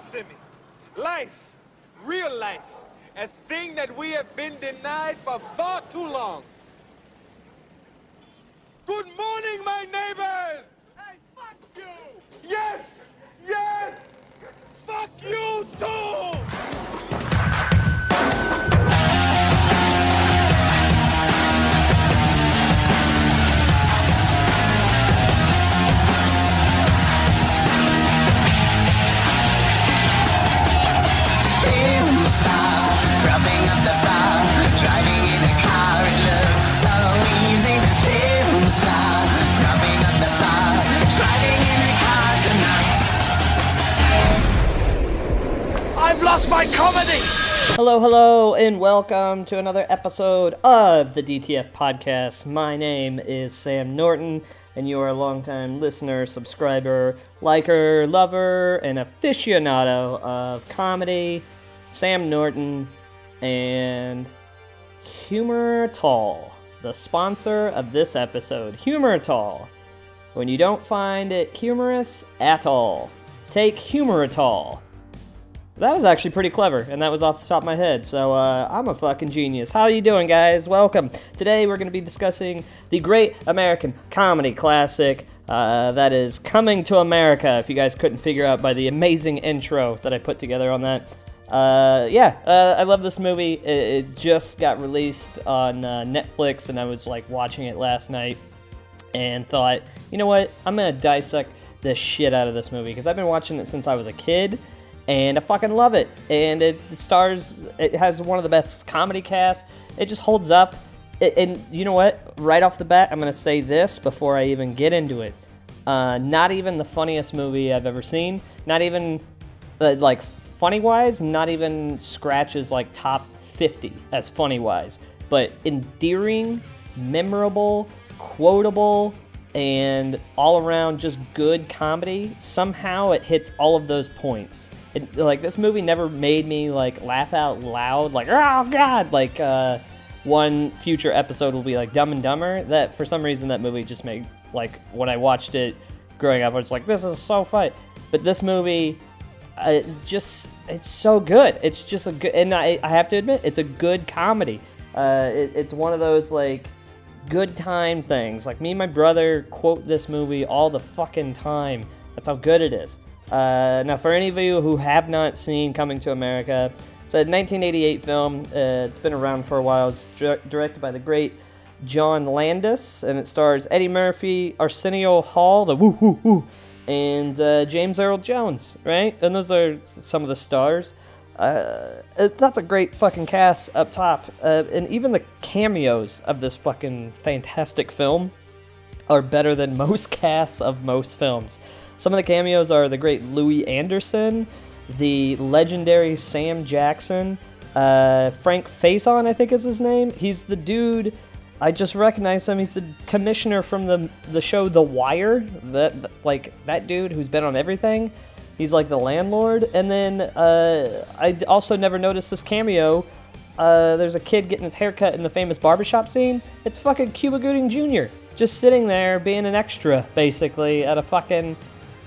Semmi. Life, real life, a thing that we have been denied for far too long. Good morning, my neighbors! Hey, fuck you! Yes! Yes! Fuck you too! Hello, hello, and welcome to another episode of the DTF Podcast. My name is Sam Norton, and you are a longtime listener, subscriber, liker, lover, and aficionado of comedy. Sam Norton and Humoritol, the sponsor of this episode. Humoritol. When you don't find it humorous at all, take Humoritol. That was actually pretty clever, and that was off the top of my head. So uh, I'm a fucking genius. How you doing, guys? Welcome. Today we're going to be discussing the great American comedy classic uh, that is coming to America. If you guys couldn't figure out by the amazing intro that I put together on that. Uh, yeah, uh, I love this movie. It, it just got released on uh, Netflix, and I was like watching it last night and thought, you know what? I'm gonna dissect the shit out of this movie because I've been watching it since I was a kid, and I fucking love it. And it, it stars, it has one of the best comedy casts. It just holds up. It, and you know what? Right off the bat, I'm gonna say this before I even get into it. Uh, not even the funniest movie I've ever seen. Not even uh, like funny wise, not even scratches like top 50 as funny wise, but endearing, memorable, quotable, and all around just good comedy. Somehow it hits all of those points. It, like this movie never made me like laugh out loud, like oh god, like uh, one future episode will be like Dumb and Dumber. That for some reason that movie just made like when I watched it growing up, I was like, this is so funny. But this movie, uh, just it's so good. It's just a good, and I, I have to admit, it's a good comedy. Uh, it, it's one of those like good time things. Like me and my brother quote this movie all the fucking time. That's how good it is. Uh, now, for any of you who have not seen Coming to America, it's a 1988 film. Uh, it's been around for a while. It's dir- directed by the great John Landis, and it stars Eddie Murphy, Arsenio Hall, the woo woo woo, and uh, James Earl Jones, right? And those are some of the stars. Uh, it- that's a great fucking cast up top, uh, and even the cameos of this fucking fantastic film are better than most casts of most films. Some of the cameos are the great Louie Anderson, the legendary Sam Jackson, uh, Frank Faison, I think is his name. He's the dude. I just recognize him. He's the commissioner from the the show The Wire. That like that dude who's been on everything. He's like the landlord. And then uh, I also never noticed this cameo. Uh, there's a kid getting his haircut in the famous barbershop scene. It's fucking Cuba Gooding Jr. just sitting there being an extra, basically, at a fucking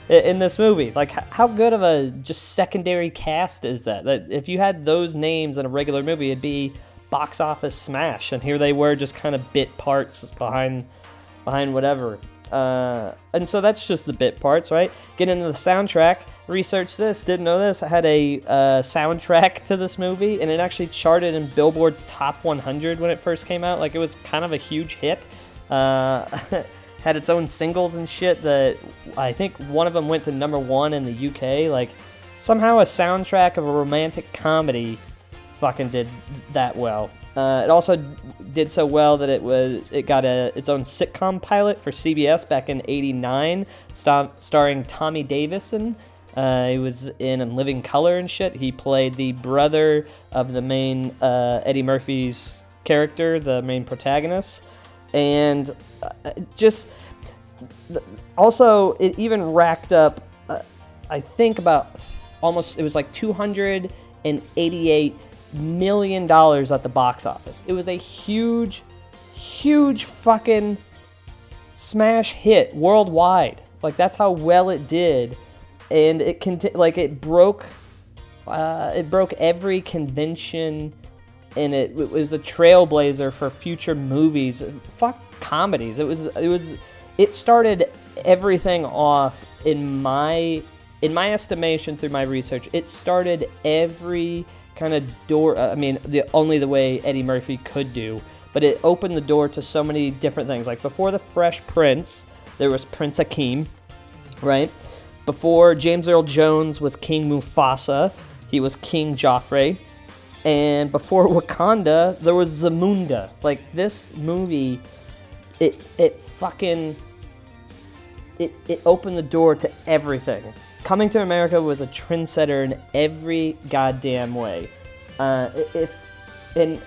in this movie. Like, how good of a just secondary cast is that? That if you had those names in a regular movie, it'd be box office smash. And here they were, just kind of bit parts behind behind whatever. Uh, and so that's just the bit parts, right? Get into the soundtrack. Research this. Didn't know this. I had a uh, soundtrack to this movie, and it actually charted in Billboard's top 100 when it first came out. Like it was kind of a huge hit. Uh, had its own singles and shit. That I think one of them went to number one in the UK. Like somehow a soundtrack of a romantic comedy fucking did that well. Uh, it also did so well that it was it got a its own sitcom pilot for CBS back in '89, sta- starring Tommy Davidson. Uh, he was in In Living Color and shit. He played the brother of the main uh, Eddie Murphy's character, the main protagonist, and just also it even racked up uh, i think about almost it was like 288 million dollars at the box office. It was a huge huge fucking smash hit worldwide. Like that's how well it did. And it conti- like it broke uh, it broke every convention and it, it was a trailblazer for future movies. Fuck comedies. It was it was it started everything off in my in my estimation through my research it started every kind of door uh, i mean the only the way eddie murphy could do but it opened the door to so many different things. Like before the fresh prince there was prince akeem right? Before james earl jones was king mufasa he was king Joffer. And before wakanda there was zamunda. Like this movie it it fucking it, it opened the door to everything. Coming to America was a trendsetter in every goddamn way. Uh, if and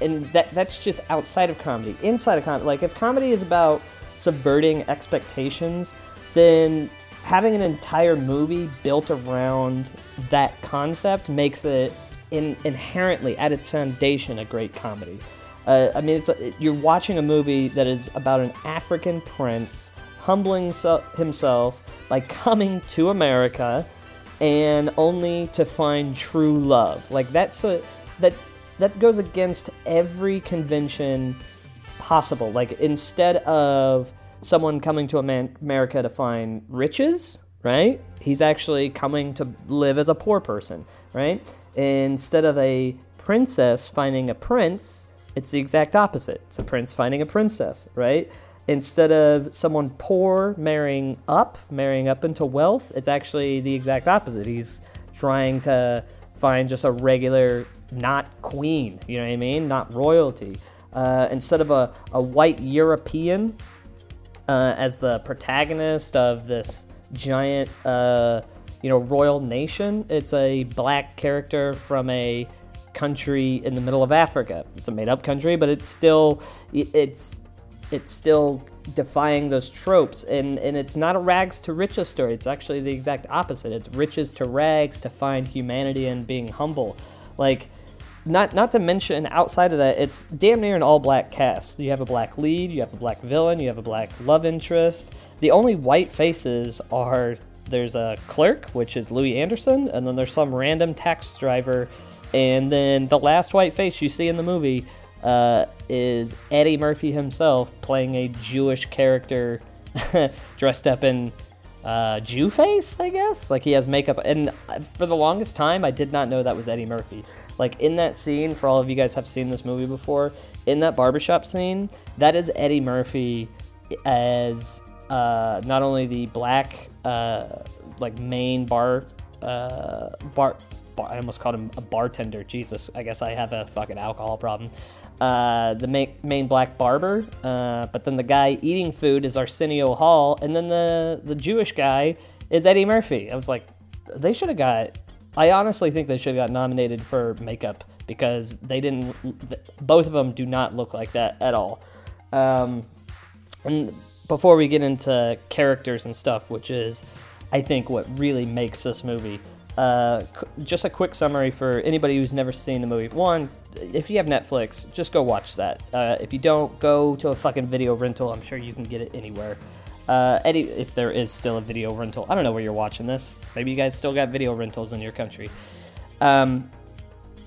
and that that's just outside of comedy. Inside of comedy, like if comedy is about subverting expectations, then having an entire movie built around that concept makes it in, inherently at its foundation a great comedy. Uh, I mean, it's you're watching a movie that is about an African prince humbling so- himself by coming to America and only to find true love. Like that's a, that that goes against every convention possible. Like instead of someone coming to America to find riches, right? He's actually coming to live as a poor person, right? Instead of a princess finding a prince, it's the exact opposite. It's a prince finding a princess, right? Instead of someone poor marrying up, marrying up into wealth, it's actually the exact opposite. He's trying to find just a regular, not queen, you know what I mean? Not royalty. Uh, instead of a, a white European uh, as the protagonist of this giant, uh, you know, royal nation. It's a black character from a country in the middle of Africa. It's a made-up country, but it's still it's it's still defying those tropes, and and it's not a rags to riches story. It's actually the exact opposite. It's riches to rags to find humanity and being humble, like. Not, not to mention outside of that, it's damn near an all black cast. You have a black lead, you have a black villain, you have a black love interest. The only white faces are there's a clerk, which is Louie Anderson, and then there's some random tax driver, and then the last white face you see in the movie uh, is Eddie Murphy himself playing a Jewish character dressed up in uh, Jew face, I guess. Like he has makeup, and uh, for the longest time, I did not know that was Eddie Murphy. Like in that scene, for all of you guys have seen this movie before, in that barbershop scene, that is Eddie Murphy as uh, not only the black uh, like main bar uh, bar. Bar I almost called him a bartender. Jesus, I guess I have a fucking alcohol problem. Uh, the main, main black barber, uh, but then the guy eating food is Arsenio Hall, and then the the Jewish guy is Eddie Murphy. I was like, they should have got. I honestly think they should have got nominated for makeup because they didn't. Both of them do not look like that at all. Um, and before we get into characters and stuff, which is, I think, what really makes this movie. Uh, just a quick summary for anybody who's never seen the movie. One, if you have Netflix, just go watch that. Uh, if you don't, go to a fucking video rental. I'm sure you can get it anywhere. Uh, Eddie, if there is still a video rental, I don't know where you're watching this. Maybe you guys still got video rentals in your country. Um,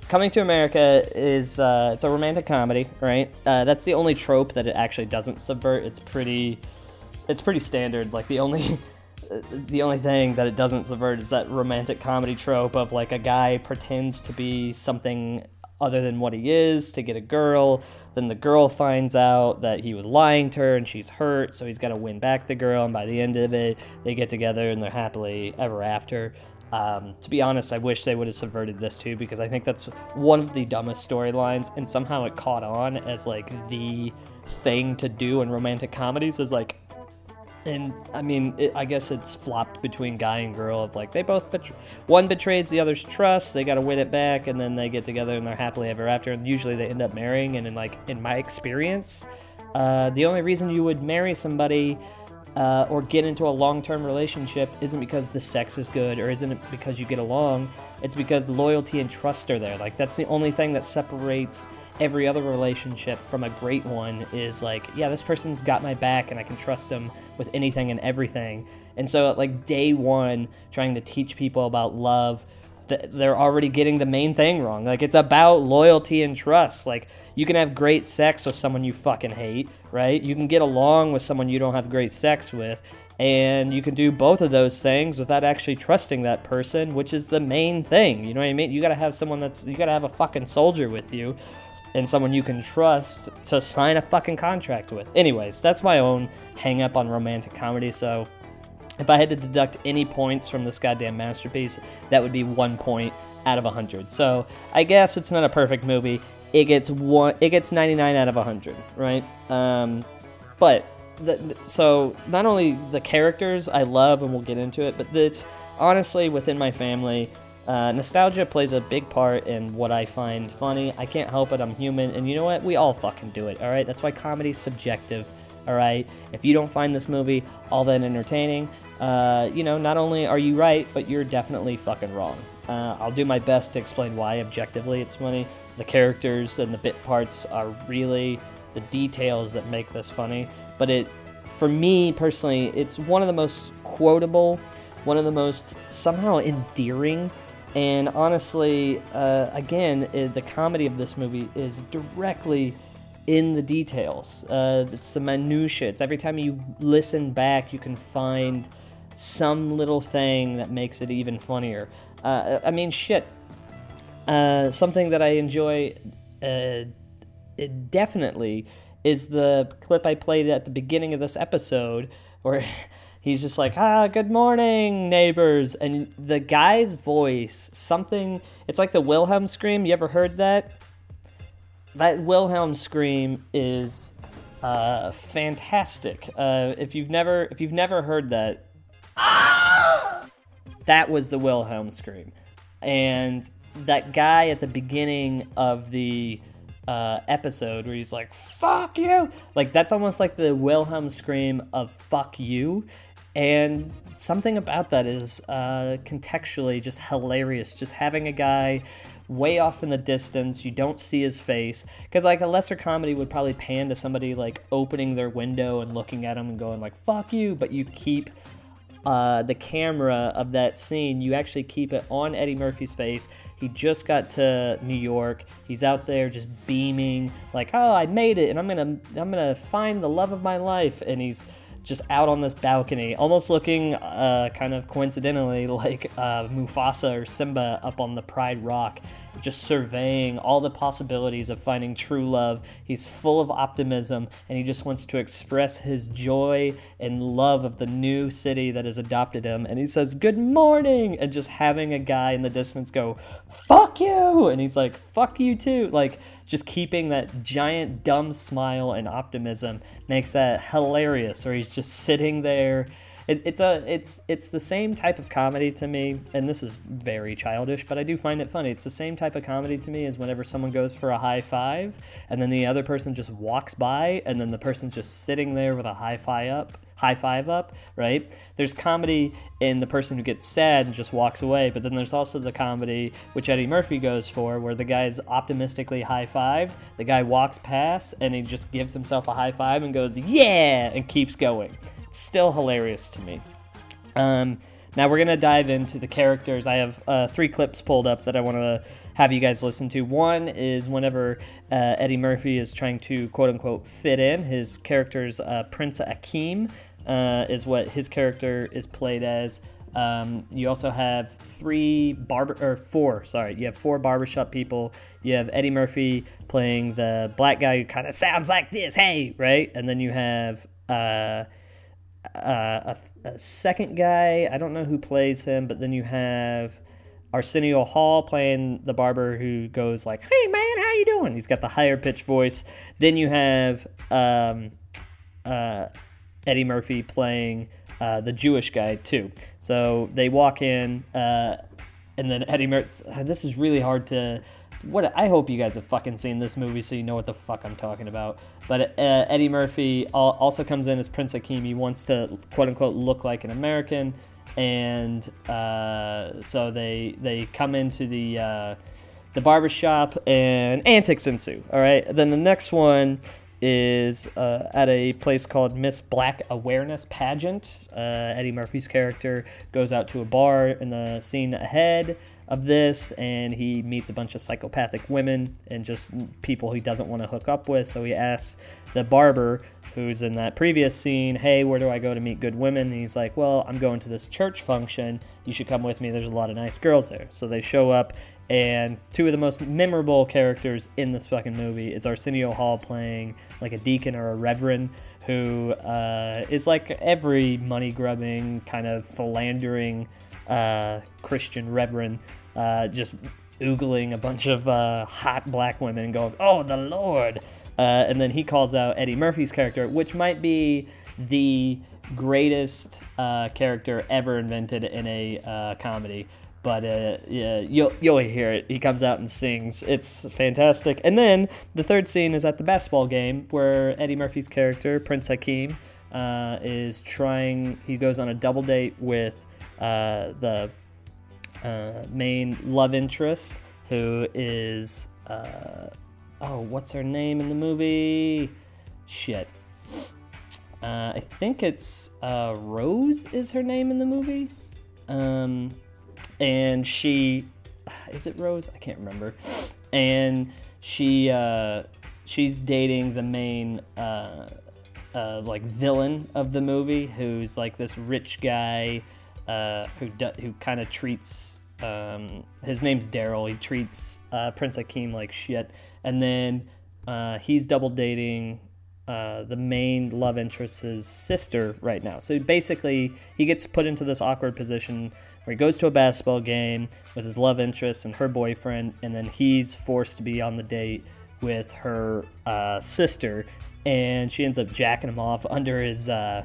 Coming to America is uh, it's a romantic comedy, right? Uh, that's the only trope that it actually doesn't subvert. It's pretty, it's pretty standard. Like the only, the only thing that it doesn't subvert is that romantic comedy trope of like a guy pretends to be something other than what he is to get a girl. Then the girl finds out that he was lying to her and she's hurt, so he's got to win back the girl. And by the end of it, they get together and they're happily ever after. Um, to be honest, I wish they would have subverted this too because I think that's one of the dumbest storylines, and somehow it caught on as like the thing to do in romantic comedies. Is like, and I mean, it, I guess it's flopped between guy and girl. Of like they both one betrays the other's trust, they got to win it back, and then they get together and they're happily ever after. And usually they end up marrying. And in like in my experience, uh, the only reason you would marry somebody uh, or get into a long-term relationship isn't because the sex is good or isn't it because you get along it's because loyalty and trust are there like that's the only thing that separates every other relationship from a great one is like, yeah, this person's got my back and I can trust them with anything and everything. And so, like, day one, trying to teach people about love, th- they're already getting the main thing wrong. Like, it's about loyalty and trust. Like, you can have great sex with someone you fucking hate, right? You can get along with someone you don't have great sex with. And you can do both of those things without actually trusting that person, which is the main thing. You know what I mean? You gotta have someone that's, you gotta have a fucking soldier with you and someone you can trust to sign a fucking contract with. Anyways, that's my own hang up on romantic comedy. So if I had to deduct any points from this goddamn masterpiece, that would be one point out of 100. So I guess it's not a perfect movie. It gets one. It gets 99 out of 100, right? Um, but the, so not only the characters I love, and we'll get into it, but it's honestly within my family. Uh, nostalgia plays a big part in what I find funny. I can't help it. I'm human, and you know what? We all fucking do it. All right. That's why comedy's subjective. All right. If you don't find this movie all that entertaining, uh, you know, not only are you right, but you're definitely fucking wrong. Uh, I'll do my best to explain why objectively it's funny. The characters and the bit parts are really the details that make this funny. But it, for me personally, it's one of the most quotable, one of the most somehow endearing and honestly, uh, again, i the comedy of this movie is directly in the details. Uh, it's the minutia. It's every time you listen back, you can find some little thing that makes it even funnier. Uh, I mean, shit. Uh, something that I enjoy uh, it definitely is the clip I played at the beginning of this episode where he's just like, ah, good morning, neighbors. And the guy's voice, something, it's like the Wilhelm scream. You ever heard that? That Wilhelm scream is uh, fantastic. Uh, if you've never, if you've never heard that, that was the Wilhelm scream. And that guy at the beginning of the uh, episode where he's like, fuck you! Like, that's almost like the Wilhelm scream of fuck you. And something about that is uh, contextually just hilarious. Just having a guy way off in the distance, you don't see his face. Because, like, a lesser comedy would probably pan to somebody, like, opening their window and looking at him and going, like, fuck you, but you keep uh, the camera of that scene, you actually keep it on Eddie Murphy's face. He just got to New York. He's out there just beaming, like, "Oh, I made it, and I'm gonna, I'm gonna find the love of my life." And he's just out on this balcony, almost looking uh, kind of coincidentally like uh, Mufasa or Simba up on the Pride Rock, just surveying all the possibilities of finding true love. He's full of optimism and he just wants to express his joy and love of the new city that has adopted him. And he says, Good morning! And just having a guy in the distance go, Fuck you! And he's like, Fuck you too! Like, just keeping that giant dumb smile and optimism makes that hilarious where he's just sitting there it, it's a it's it's the same type of comedy to me and this is very childish but i do find it funny. It's the same type of comedy to me as whenever someone goes for a high five and then the other person just walks by and then the person's just sitting there with a high five up high five up right? There's comedy in the person who gets sad and just walks away but then there's also the comedy which eddie murphy goes for where the guy's optimistically high five the guy walks past and he just gives himself a high five and goes yeah! and keeps going still hilarious to me. Um, now we're gonna dive into the characters. I have uh, three clips pulled up that I want to have you guys listen to. One is whenever uh, Eddie Murphy is trying to quote unquote fit in. His character's uh, Prince Akeem uh, is what his character is played as. Um, you also have three barber or four. Sorry, you have four barbershop people. You have Eddie Murphy playing the black guy who kind of sounds like this. Hey, right, and then you have. Uh, a, a second guy. I don't know who plays him, but then you have Arsenio Hall playing the barber who goes like, "Hey man, how you doing?" He's got the higher pitch voice. Then you have um, uh, Eddie Murphy playing uh, the Jewish guy too. So they walk in, uh, and then Eddie Murphy. This is really hard to. What I hope you guys have fucking seen this movie so you know what the fuck I'm talking about. But uh, Eddie Murphy also comes in as Prince Akeem. He wants to quote unquote look like an American, and uh, so they they come into the uh, the barbershop, and antics ensue. All right. Then the next one is uh, at a place called Miss Black Awareness Pageant. Uh, Eddie Murphy's character goes out to a bar in the scene ahead of this, and he meets a bunch of psychopathic women and just people he doesn't want to hook up with. So he asks the barber, who's in that previous scene, Hey, where do I go to meet good women? And he's like, Well, I'm going to this church function. You should come with me. There's a lot of nice girls there. So they show up, and two of the most memorable characters in this fucking movie is Arsenio Hall playing like a deacon or a reverend who uh, is like every money grubbing, kind of philandering uh, Christian reverend, uh, just oogling a bunch of uh, hot black women going, "Oh, the Lord!" Uh, and then he calls out Eddie Murphy's character, which might be the greatest uh, character ever invented in a uh, comedy. But yeah, you'll you'll hear it. He comes out and sings. It's fantastic. And then the third scene is at the basketball game where Eddie Murphy's character Prince Hakeem is trying. He goes on a double date with uh, the uh, main love interest, who is uh, oh, what's her name in the movie? Shit. Uh, I think it's uh, Rose is her name in the movie, um, and she is it Rose? I can't remember. And she uh, she's dating the main uh, uh, like villain of the movie, who's like this rich guy uh, who do, who kind of treats um, his name's Daryl. He treats uh, Prince Akeem like shit, and then uh, he's double dating uh, the main love interest's sister right now. So basically, he gets put into this awkward position where he goes to a basketball game with his love interest and her boyfriend, and then he's forced to be on the date with her uh, sister, and she ends up jacking him off under his uh,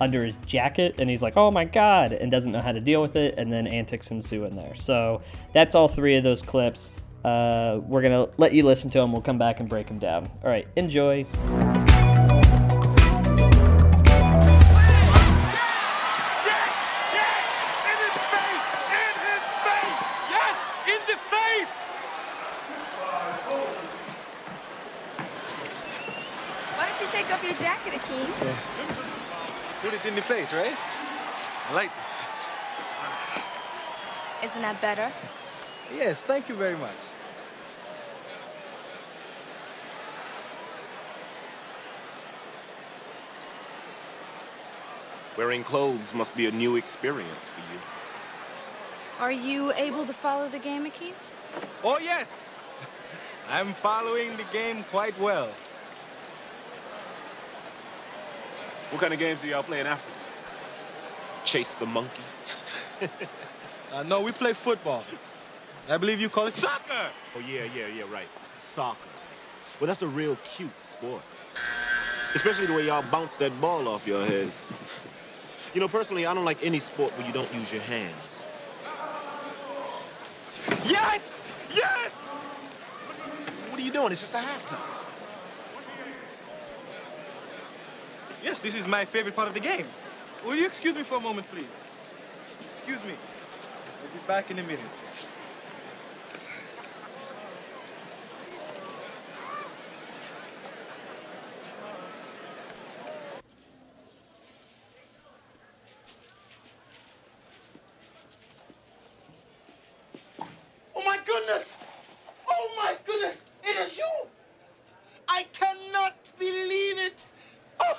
under his jacket, and he's like, "Oh my god!" and doesn't know how to deal with it, and then antics ensue in there. So that's all three of those clips. Uh, we're gonna let you listen to them. We'll come back and break them down. All right, enjoy. In his face in his face. Yes! Put it in the face, right? I like this. Isn't that better? Yes, thank you very much. Wearing clothes must be a new experience for you. Are you able to follow the game, Akeem? Oh, yes! I'm following the game quite well. What kind of games do y'all play in Africa? Chase the monkey? Uh, no, we play football. I believe you call it soccer! Oh, yeah, yeah, yeah, right. Soccer. Well, that's a real cute sport. Especially the way y'all bounce that ball off your heads. You know, personally, I don't like any sport where you don't use your hands. Yes! Yes! What are you doing? It's just a halftime. Yes, this is my favorite part of the game. Will you excuse me for a moment, please? Excuse me. I'll be back in a minute. Oh my goodness! Oh my goodness! It is you! I cannot believe it! Oh.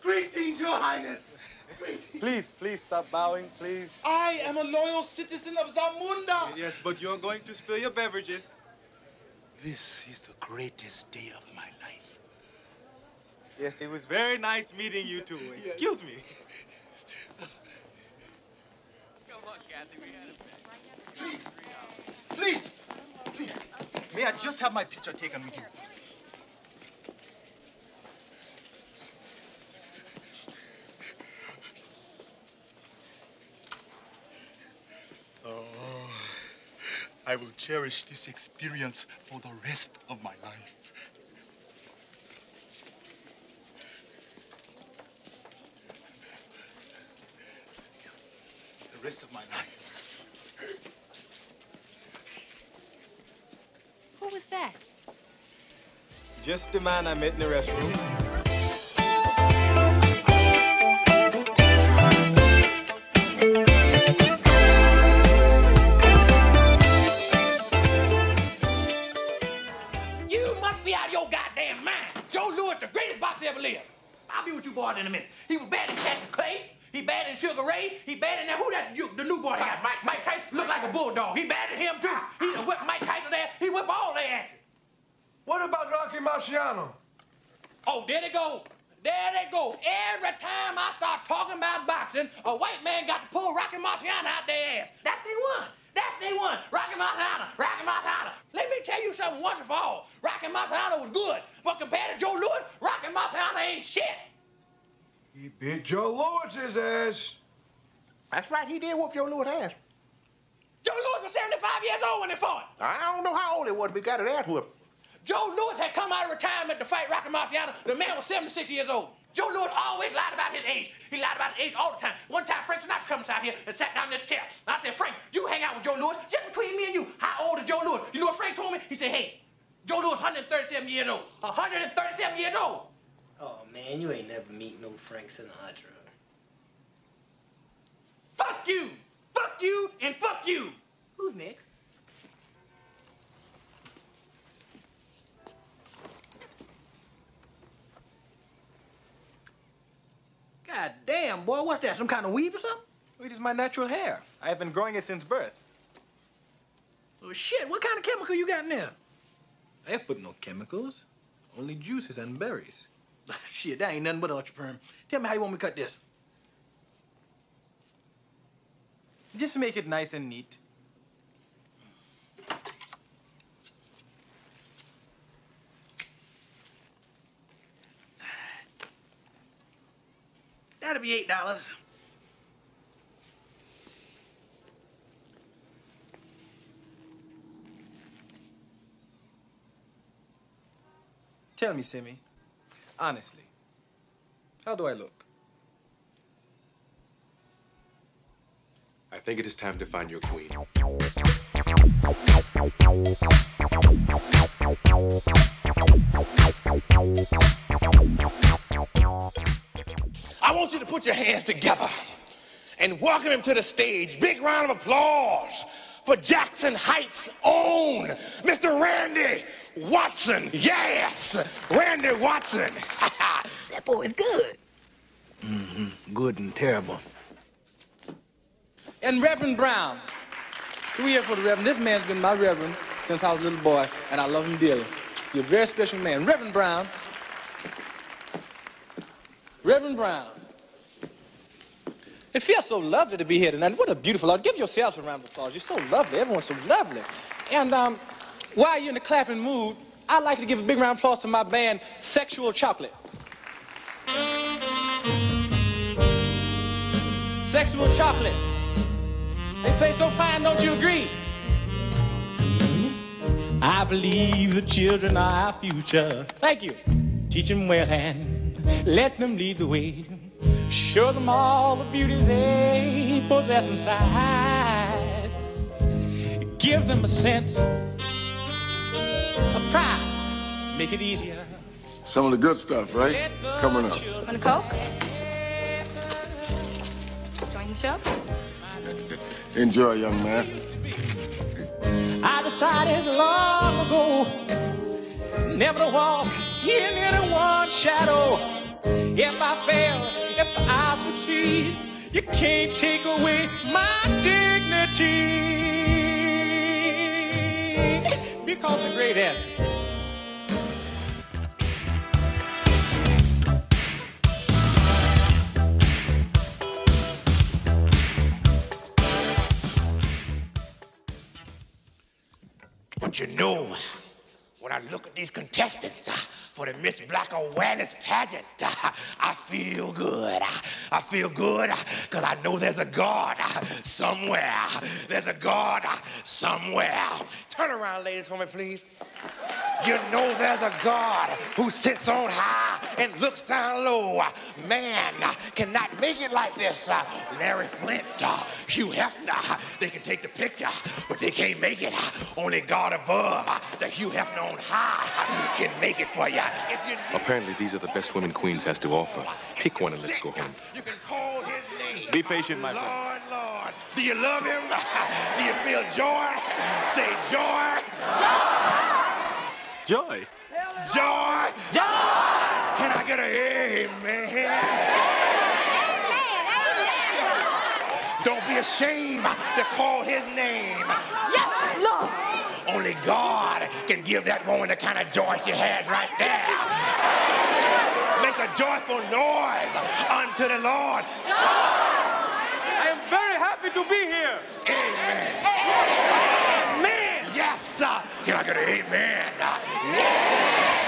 Greetings, Your Highness! Greetings. Please, please stop bowing, please. I am a loyal citizen of Zamunda! Yes, but you're going to spill your beverages. This is the greatest day of my life. Yes, it was very nice meeting you two. Excuse me. Please, please, please, may I just have my picture taken with you? I will cherish this experience for the rest of my life. The rest of my life. Who was that? Just the man I met in the restroom. I'll be with you boys in a minute. He was bad in Captain Clay. He bad in Sugar Ray. He bad in that. Who that? You, the new boy they got? Mike, Mike Tyson. Look like a bulldog. He bad in him too. He done whipped Mike Tyson there. He whipped all their asses. What about Rocky Marciano? Oh, there they go. There they go. Every time I start talking about boxing, a white man got to pull Rocky Marciano out their ass. That's they one. That's they one. Rocky Marciano. Rocky Marciano. Let me tell you something for. Rocky Marciano was good, but compared to Joe Louis, Rocky Marciano ain't shit. He beat Joe Louis's ass. That's right. He did whoop Joe Louis' ass. Joe Louis was 75 years old when they fought. I don't know how old he was, but he got his ass whooped. Joe Louis had come out of retirement to fight Rocky Marciano. The man was 76 years old. Joe Louis always lied about his age. He lied about his age all the time. One time, Frank Sinatra comes out here and sat down in this chair. And I said, Frank, you hang out with Joe Louis just between me and you. How old is Joe Louis? You know what Frank told me? He said, hey, Joe Louis 137 years old. 137 years old. Oh man, you ain't never meet no Frank Sinatra. Fuck you! Fuck you and fuck you! Who's next? God damn, boy, what's that? Some kind of weave or something? It is my natural hair. I have been growing it since birth. Oh shit, what kind of chemical you got in there? I have put no chemicals, only juices and berries. shit, that ain't nothing but ultraperm. Tell me how you want me to cut this. Just make it nice and neat. That'll be eight dollars. Tell me, Semmi, honestly, how do I look? I think it is time to find your queen. I want you to put your hands together and welcome him to the stage. Big round of applause for Jackson Heights' own Mr. Randy Watson. Yes, Randy Watson. that boy is good. Mm-hmm. Good and terrible. And Reverend Brown. Three years for the Reverend. This man's been my Reverend since I was a little boy, and I love him dearly. You're a very special man. Reverend Brown. Reverend Brown. It feels so lovely to be here tonight. What a beautiful audience. Give yourselves a round of applause. You're so lovely. Everyone's so lovely. And um, while you're in the clapping mood, I'd like to give a big round of applause to my band, Sexual Chocolate. Sexual Chocolate. They play so fine, don't you agree? I believe the children are our future. Thank you. Teach them well and let them lead the way. Show them all the beauty they possess inside. Give them a sense of pride. Make it easier. Some of the good stuff, right? Coming up. Want a Coke? Join the show? Enjoy, young man. I decided long ago never to walk in anyone's shadow. If I fail, if I succeed, you can't take away my dignity. Because the great answer. But you know, when I look at these contestants uh, for the Miss Black Awareness pageant, I feel good. I feel good because I know there's a God somewhere. There's a God somewhere. Turn around, ladies, for me, please. You know there's a God who sits on high and looks down low. Man cannot make it like this. Larry Flynt, Hugh Hefner, they can take the picture, but they can't make it. Only God above, the Hugh Hefner on high, can make it for you. If you Apparently, these are the best women Queens has to offer. Pick one and let's go home. You can call his name. Be patient, my friend. Lord, Lord. Do you love him? Do you feel joy? Say joy. Joy. Joy. Joy. joy. Can I get a amen? Amen? Amen. Don't be ashamed to call his name. Yes, Lord. Only God can give that woman the kind of joy she has right there. Make a joyful noise unto the Lord. I am very happy to be here. Amen. Amen. Yes, sir. Can I get an amen? Yes.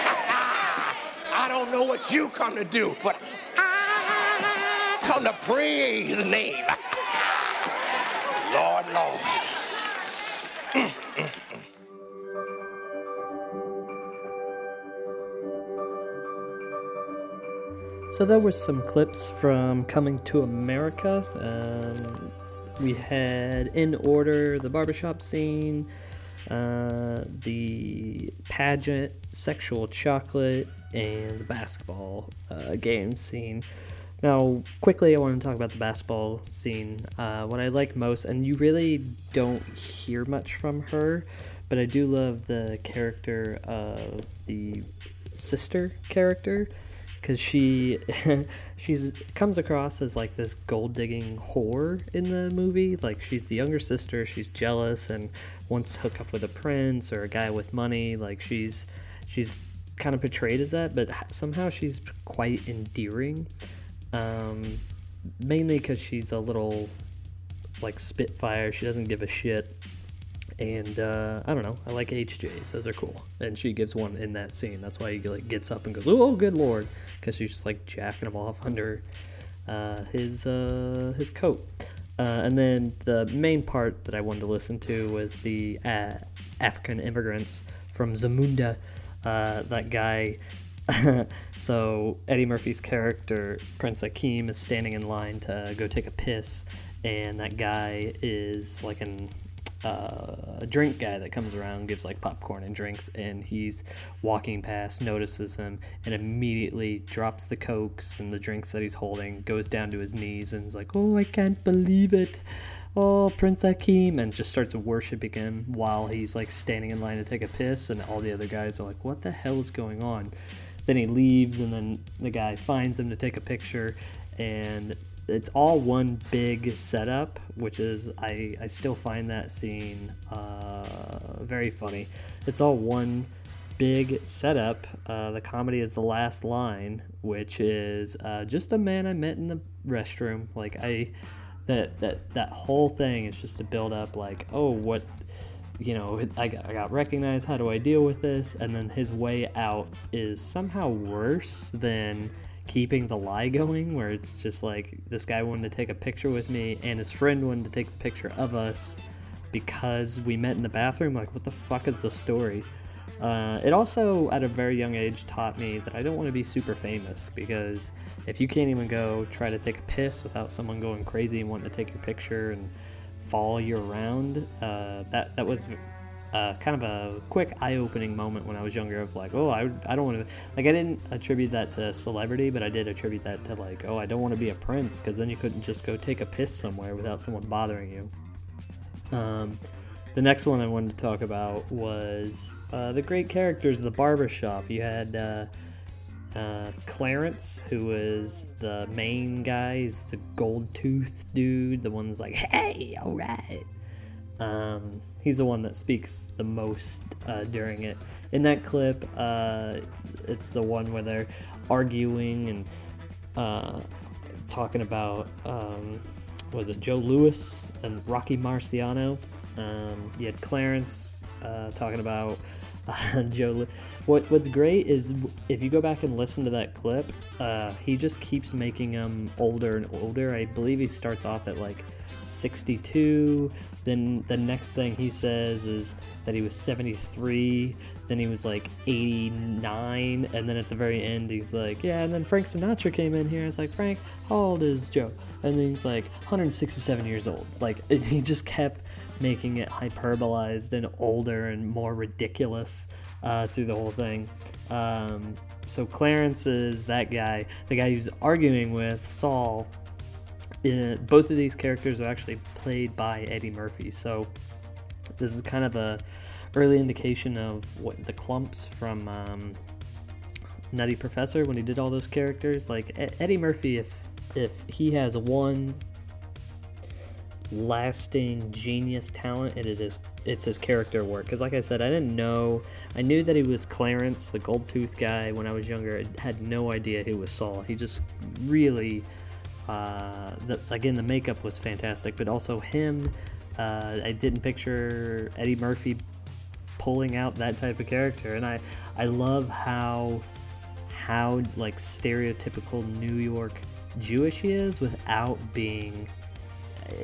I don't know what you come to do, but I come to praise the name. Lord, Lord. So there were some clips from Coming to America. Um, we had in order the barbershop scene, uh, the pageant, sexual chocolate, and the basketball uh, game scene. Now, quickly, I want to talk about the basketball scene. Uh, what I like most, and you really don't hear much from her, but I do love the character of the sister character because she she's comes across as like this gold digging whore in the movie. Like she's the younger sister, she's jealous and wants to hook up with a prince or a guy with money. Like she's she's kind of portrayed as that, but somehow she's quite endearing. Um, mainly because she's a little like spitfire. She doesn't give a shit. And uh, I don't know. I like HJs. Those are cool. And she gives one in that scene. That's why he like gets up and goes, "Oh, good lord," because she's just like jacking him off under uh, his uh, his coat. Uh, and then the main part that I wanted to listen to was the uh, African immigrants from Zamunda. Uh, that guy. so Eddie Murphy's character Prince Akeem is standing in line to go take a piss, and that guy is like an uh, a drink guy that comes around gives like popcorn and drinks and he's walking past notices him and immediately drops the cokes and the drinks that he's holding goes down to his knees and is like oh i can't believe it. Oh prince akeem and just starts worshiping him while he's like standing in line to take a piss and all the other guys are like what the hell is going on? Then he leaves and then the guy finds him to take a picture and it's all one big setup, which is I, I still find that scene uh, very funny. It's all one big setup. Uh, the comedy is the last line, which is uh, just a man I met in the restroom. Like I, that that that whole thing is just to build up. Like oh what, you know I got, I got recognized. How do I deal with this? And then his way out is somehow worse than keeping the lie going where it's just like this guy wanted to take a picture with me and his friend wanted to take the picture of us because we met in the bathroom. Like what the fuck is the story? Uh, it also at a very young age taught me that i don't want to be super famous because if you can't even go try to take a piss without someone going crazy and wanting to take your picture and follow you around uh, that that was uh, kind of a quick eye-opening moment when I was younger of like, oh, I, I don't want to like I didn't attribute that to celebrity, but I did attribute that to like, oh, I don't want to be a prince because then you couldn't just go take a piss somewhere without someone bothering you. Um, the next one I wanted to talk about was uh, the great characters of the barbershop. You had uh, uh, Clarence, who was the main guy, he's the gold tooth dude, the one's like, hey, all right. Um, he's the one that speaks the most uh, during it. In that clip, uh, it's the one where they're arguing and uh, talking about um, was it Joe Louis and Rocky Marciano. Um, you had Clarence uh, talking about uh, Joe. What What's great is if you go back and listen to that clip, uh, he just keeps making them older and older. I believe he starts off at like 62. Then the next thing he says is that he was 73. then he was like 89 and then at the very end he's like yeah and then frank sinatra came in here. It's like frank how old is joe? And then he's like 167 years old. Like he just kept making it hyperbolized and older and more ridiculous uh, through the whole thing. Um, so clarence is that guy. The guy who's arguing with saul both of these characters are actually played by eddie murphy so this is kind of a early indication of what the Klumps from um, Nutty Professor when he did all those characters. Like E- Eddie Murphy, if if he has one lasting genius talent, it is it's his character work. Because like I said, I didn't know. I knew that he was Clarence, the gold tooth guy, when I was younger. I had no idea he was Saul. He just really. Uh, the, again, the makeup was fantastic, but also him. Uh, I didn't picture Eddie Murphy pulling out that type of character, and I I love how how like stereotypical New York Jewish he is without being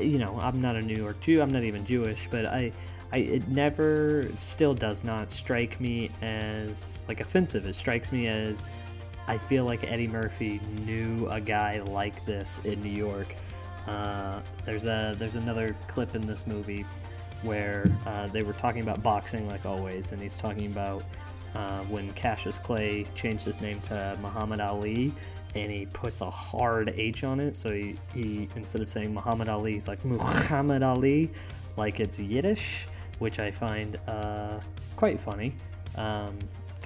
you know I'm not a New York Jew I'm not even Jewish but I I it never still does not strike me as like offensive it strikes me as I feel like Eddie Murphy knew a guy like this in New York uh, there's a there's another clip in this movie where uh, they were talking about boxing like always, and he's talking about uh, when Cassius Clay changed his name to Muhammad Ali, and he puts a hard H on it, so he, he instead of saying Muhammad Ali, he's like Muhammad Ali, like it's Yiddish, which I find uh, quite funny.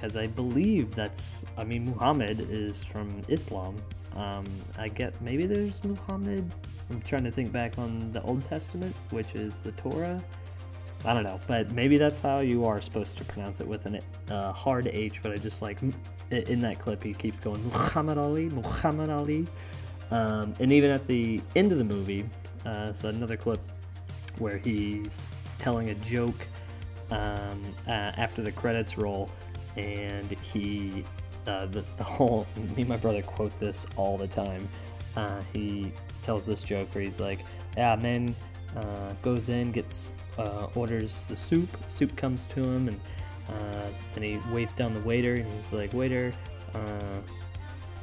Because I believe that's, I mean, Muhammad is from Islam. Um, I get maybe there's Muhammad. I'm trying to think back on the Old Testament, which is the Torah. I don't know, but maybe that's how you are supposed to pronounce it with a uh, hard H. But I just like in that clip, he keeps going Muhammad Ali, Muhammad Ali, um, and even at the end of the movie, uh, so another clip where he's telling a joke um, uh, after the credits roll, and he uh, the, the whole me and my brother quote this all the time. Uh, he tells this joke where he's like, "Yeah, man." Uh, goes in, gets uh, orders the soup. Soup comes to him, and uh, then he waves down the waiter, and he's like, "Waiter, uh,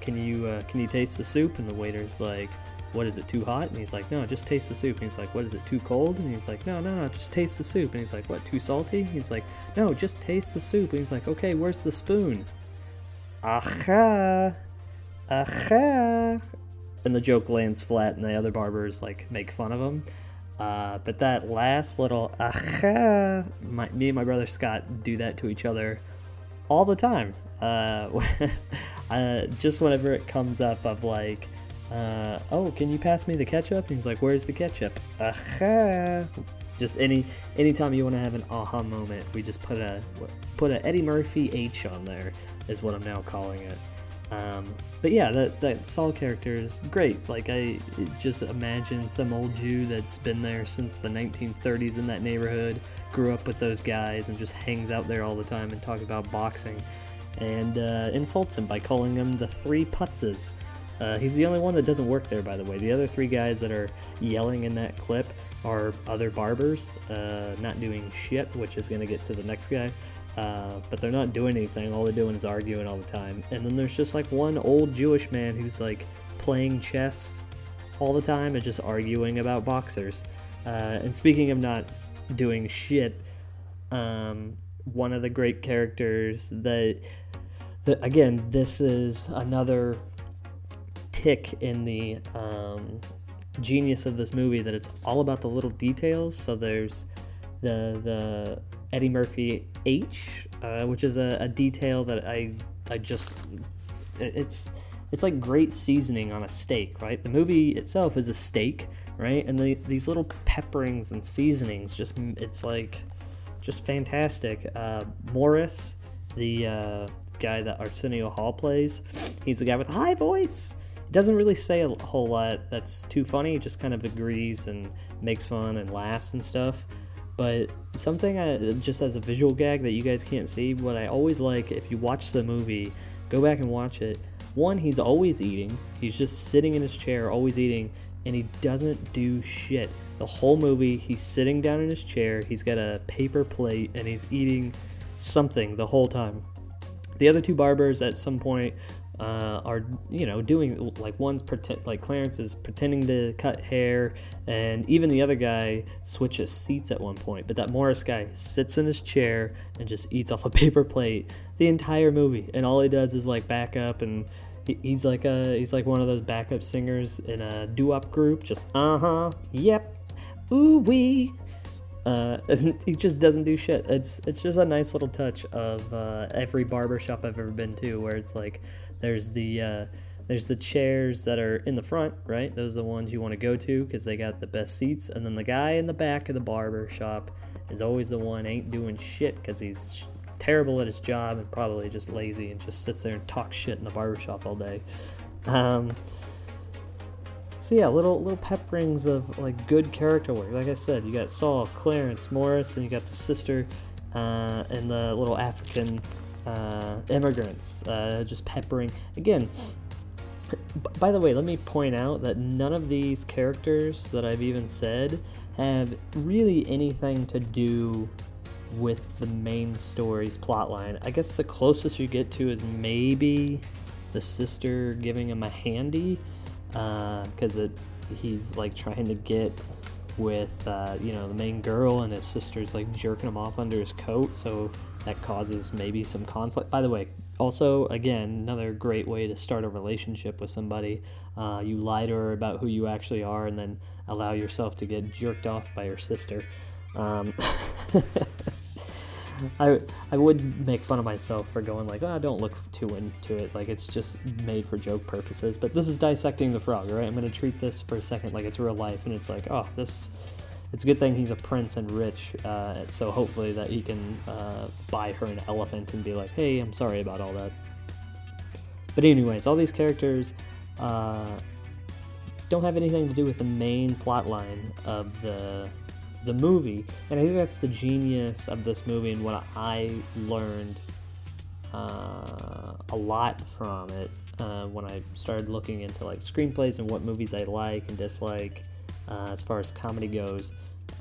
can you uh, can you taste the soup?" And the waiter's like, "What is it? Too hot?" And he's like, "No, just taste the soup." And he's like, "What is it? Too cold?" And he's like, "No, no, no, just taste the soup." And he's like, "What? Too salty?" He's like, "No, just taste the soup." And he's like, "Okay, where's the spoon?" Aha, aha. And the joke lands flat, and the other barbers like make fun of him. Uh, but that last little aha, my, me and my brother Scott do that to each other all the time. Uh, uh, just whenever it comes up of like, uh, oh, can you pass me the ketchup? And he's like, where's the ketchup? Aha. Just any anytime you want to have an aha moment, we just put a put a Eddie Murphy H on there is what I'm now calling it. Um, but yeah, that, that Saul character is great. Like, I just imagine some old Jew that's been there since the 1930s in that neighborhood, grew up with those guys, and just hangs out there all the time and talks about boxing, and uh, insults him by calling him the Three Putzes. Uh, he's the only one that doesn't work there, by the way. The other three guys that are yelling in that clip are other barbers, uh, not doing shit, which is going to get to the next guy. Uh, but they're not doing anything. All they're doing is arguing all the time. And then there's just like one old Jewish man who's like playing chess all the time and just arguing about boxers. Uh, and speaking of not doing shit, um, one of the great characters that, that again, this is another tick in the um, genius of this movie that it's all about the little details. So there's the the Eddie Murphy H, uh, which is a, a, detail that I I just it's it's like great seasoning on a steak, right? The movie itself is a steak, right? And the, these little pepperings and seasonings just it's like just fantastic. Uh, Morris, the uh, guy that Arsenio Hall plays, he's the guy with the high voice. He doesn't really say a whole lot that's too funny. Just kind of agrees and makes fun and laughs and stuff. But something I, just as a visual gag that you guys can't see, what I always like if you watch the movie, go back and watch it. One, he's always eating. He's just sitting in his chair, always eating, and he doesn't do shit. The whole movie, he's sitting down in his chair. He's got a paper plate and he's eating something the whole time. The other two barbers at some point uh, are you know doing like one's pretend like Clarence is pretending to cut hair, and even the other guy switches seats at one point. But that Morris guy sits in his chair and just eats off a paper plate the entire movie, and all he does is like back up and. he- He's like a he's like one of those backup singers in a doo-wop group. Just uh huh, yep, ooh wee, uh, he just doesn't do shit. It's it's just a nice little touch of uh, every barber shop I've ever been to, where it's like there's the uh, there's the chairs that are in the front, right? Those are the ones you want to go to because they got the best seats, and then the guy in the back of the barber shop is always the one ain't doing shit because he's sh- terrible at his job and probably just lazy and just sits there and talks shit in the barber shop all day. Um, so yeah, little little pepperings of like good character work. Like I said, you got Saul, Clarence, Morris, and you got the sister uh, and the little African uh, immigrants uh, just peppering. Again, by the way, let me point out that none of these characters that I've even said have really anything to do with the main story's plotline. I guess the closest you get to is maybe the sister giving him a handy because it he's like trying to get with uh, you know the main girl and his sister's like jerking him off under his coat so that causes maybe some conflict by the way also again another great way to start a relationship with somebody uh, you lie to her about who you actually are and then allow yourself to get jerked off by your sister um, I I would make fun of myself for going like, oh, don't look too into it. Like it's just made for joke purposes. But this is dissecting the frog, right? I'm gonna treat this for a second like it's real life, and it's like, oh, this. It's a good thing he's a prince and rich, uh, so hopefully that he can uh, buy her an elephant and be like, hey, I'm sorry about all that. But anyways, all these characters uh, don't have anything to do with the main plot line of the the movie, and I think that's the genius of this movie and what I learned uh, a lot from it uh, when I started looking into like screenplays and what movies I like and dislike uh, as far as comedy goes.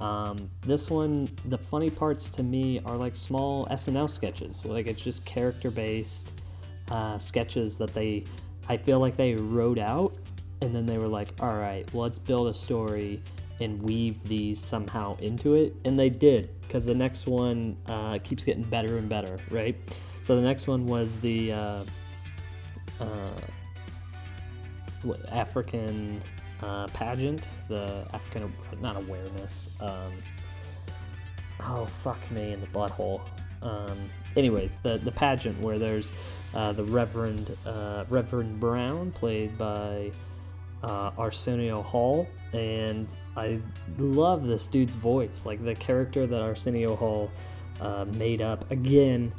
Um, this one, the funny parts to me are like small SNL sketches. Like it's just character based uh, sketches that they, I feel like they wrote out and then they were like, all right, well, let's build a story and weave these somehow into it. And they did because the next one uh, keeps getting better and better, right? So the next one was the uh, uh, African uh, pageant, the African, not awareness. Um, oh, fuck me in the butthole. Um, anyways, the, the pageant where there's uh, the Reverend uh, Reverend Brown, played by uh, Arsenio Hall, and I love this dude's voice. Like the character that Arsenio Hall uh, made up. Again,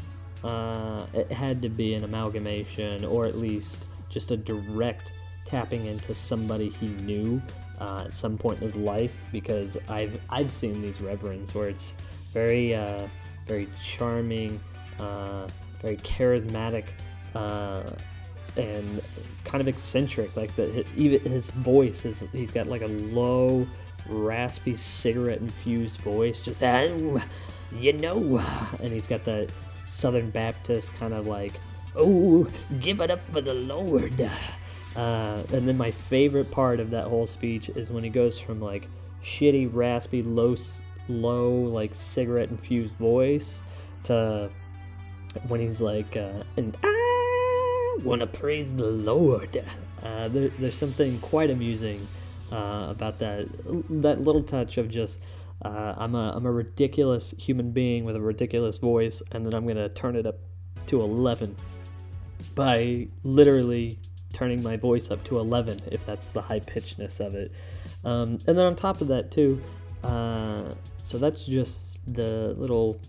uh, it had to be an amalgamation, or at least just a direct tapping into somebody he knew uh, at some point in his life. Because I've I've seen these reverends where it's very uh, very charming, uh, very charismatic. Uh, and kind of eccentric. Like the even his voice is he's got like a low, raspy cigarette infused voice, just oh, you know, and he's got that Southern Baptist kind of like oh, give it up for the Lord. Uh, and then my favorite part of that whole speech is when he goes from like shitty, raspy, low, low like cigarette infused voice to when he's like, uh, and I want to praise the Lord. Uh, there, there's something quite amusing uh, about that that little touch of just uh, I'm a I'm a ridiculous human being with a ridiculous voice, and then I'm gonna turn it up to 11 by literally turning my voice up to 11 if that's the high pitchedness of it. Um, and then on top of that too, uh, so that's just the little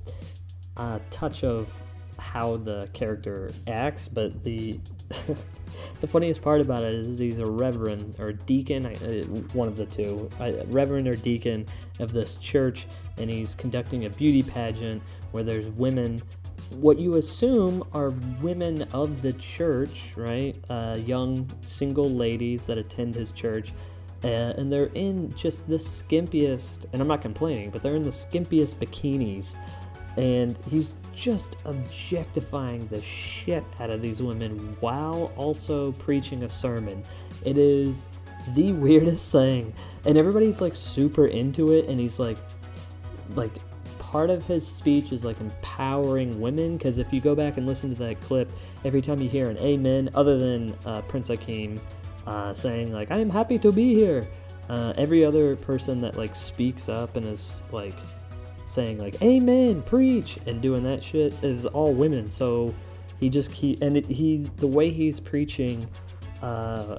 uh, touch of how the character acts, but the the funniest part about it is he's a reverend or deacon, uh, one of the two, reverend or deacon of this church, and he's conducting a beauty pageant where there's women. What you assume are women of the church, right? Uh, young single ladies that attend his church, uh, and they're in just the skimpiest. And I'm not complaining, but they're in the skimpiest bikinis and he's just objectifying the shit out of these women while also preaching a sermon. It is the weirdest thing, and everybody's like super into it, and he's like, like part of his speech is like empowering women because if you go back and listen to that clip every time you hear an amen other than uh, prince akeem uh, saying like i am happy to be here uh, every other person that like speaks up and is like saying like amen preach and doing that shit is all women. So he just keep and it, he the way he's preaching uh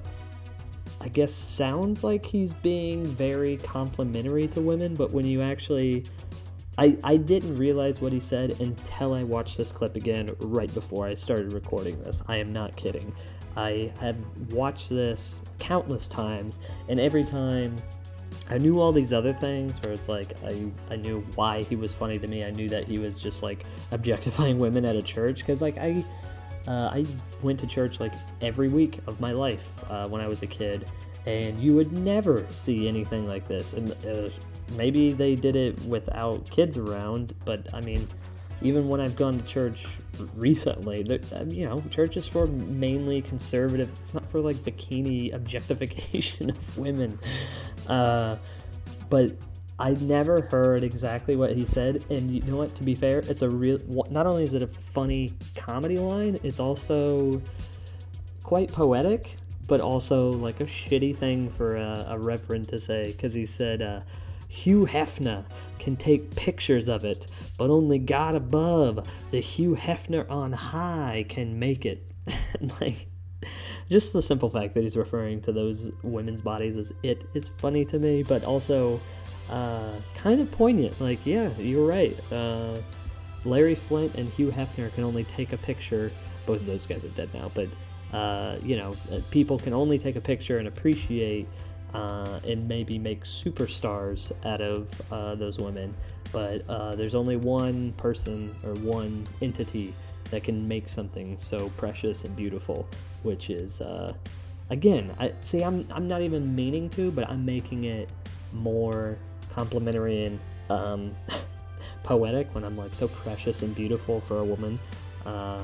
i guess sounds like he's being very complimentary to women but when you actually I, I didn't realize what he said until I watched this clip again right before I started recording this. I am not kidding. I have watched this countless times, and every time I knew all these other things where it's like I, I knew why he was funny to me. I knew that he was just like objectifying women at a church because like I uh, I went to church like every week of my life uh, when I was a kid, and you would never see anything like this. And uh, maybe they did it without kids around, but I mean, even when I've gone to church recently, you know, church is for mainly conservative. It's not for like bikini objectification of women. Uh, but I never heard exactly what he said, and you know what? To be fair, it's a real. Not only is it a funny comedy line, it's also quite poetic, but also like a shitty thing for a, a reverend to say because he said uh, Hugh Hefner can take pictures of it, but only God above, the Hugh Hefner on high, can make it. like, just the simple fact that he's referring to those women's bodies as it is funny to me, but also uh, kind of poignant. Like, yeah, you're right. Uh, Larry Flynt and Hugh Hefner can only take a picture. Both of those guys are dead now, but uh, you know, uh, people can only take a picture and appreciate uh, and maybe make superstars out of uh, those women. But uh, there's only one person or one entity that can make something so precious and beautiful, which is, uh, again, I see. I'm I'm not even meaning to, but I'm making it more complimentary and um, poetic when I'm like so precious and beautiful for a woman. Uh,